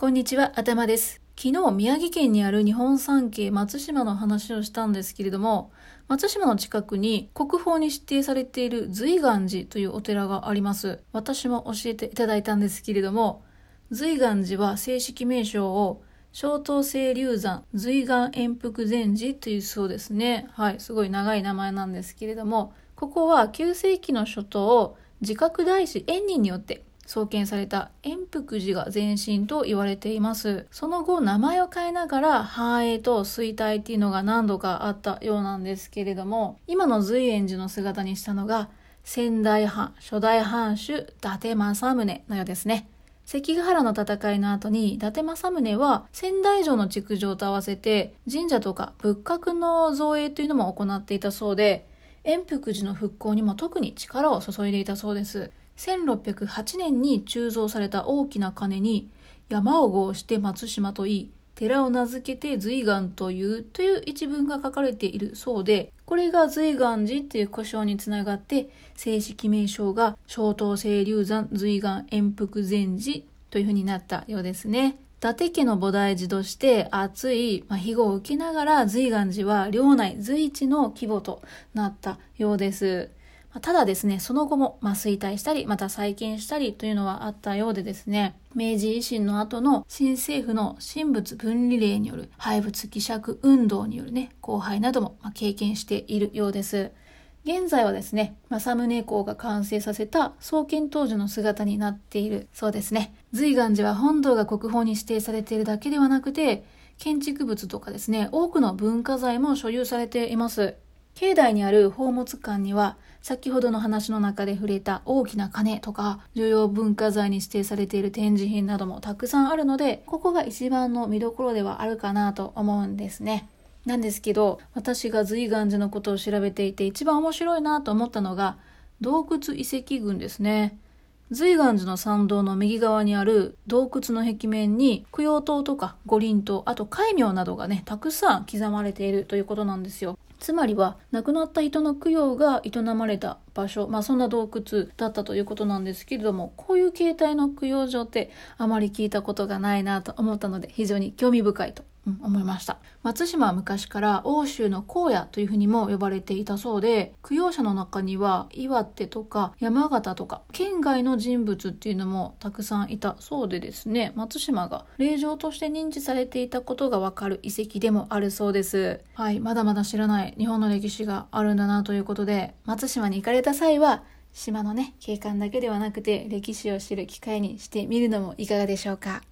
こんにちは、頭です。昨日、宮城県にある日本三景松島の話をしたんですけれども、松島の近くに国宝に指定されている随岩寺というお寺があります。私も教えていただいたんですけれども、随岩寺は正式名称を小東星流山随岩円福禅寺というそうですね。はい、すごい長い名前なんですけれども、ここは9世紀の初頭、自覚大師円仁によって創建された円福寺が前身と言われています。その後、名前を変えながら繁栄と衰退っていうのが何度かあったようなんですけれども、今の随園寺の姿にしたのが、仙台藩、初代藩主、伊達政宗のようですね。関ヶ原の戦いの後に伊達政宗は仙台城の築城と合わせて神社とか仏閣の造営というのも行っていたそうで円福寺の復興にも特に力を注いでいたそうです1608年に鋳造された大きな鐘に山を号して松島といい寺を名付けて随岩というという一文が書かれているそうでこれが随岩寺という故障につながって正式名称が小東清流山随岩円福禅寺というふうになったようですね。伊達家の菩提寺として熱い、庇護を受けながら随岩寺は領内随一の規模となったようです。ただですね、その後も、まあ、衰退したり、また再建したりというのはあったようでですね、明治維新の後の新政府の神仏分離令による廃仏希釈運動によるね、荒廃なども、ま経験しているようです。現在はですね、政宗公が完成させた創建当時の姿になっているそうですね。随岩寺は本堂が国宝に指定されているだけではなくて、建築物とかですね、多くの文化財も所有されています。境内にある宝物館には、先ほどの話の中で触れた大きな鐘とか、重要文化財に指定されている展示品などもたくさんあるので、ここが一番の見どころではあるかなと思うんですね。なんですけど、私が随岩寺のことを調べていて一番面白いなと思ったのが、洞窟遺跡群ですね。随岩寺の参道の右側にある洞窟の壁面に供養塔とか五輪塔、あと戒名などがね、たくさん刻まれているということなんですよ。つまりは亡くなった人の供養が営まれた場所、まあそんな洞窟だったということなんですけれども、こういう形態の供養所ってあまり聞いたことがないなと思ったので非常に興味深いとうん、思いました。松島は昔から欧州の荒野というふうにも呼ばれていたそうで、供養者の中には岩手とか山形とか県外の人物っていうのもたくさんいたそうでですね、松島が霊場として認知されていたことがわかる遺跡でもあるそうです。はい、まだまだ知らない日本の歴史があるんだなということで、松島に行かれた際は、島のね、景観だけではなくて歴史を知る機会にしてみるのもいかがでしょうか。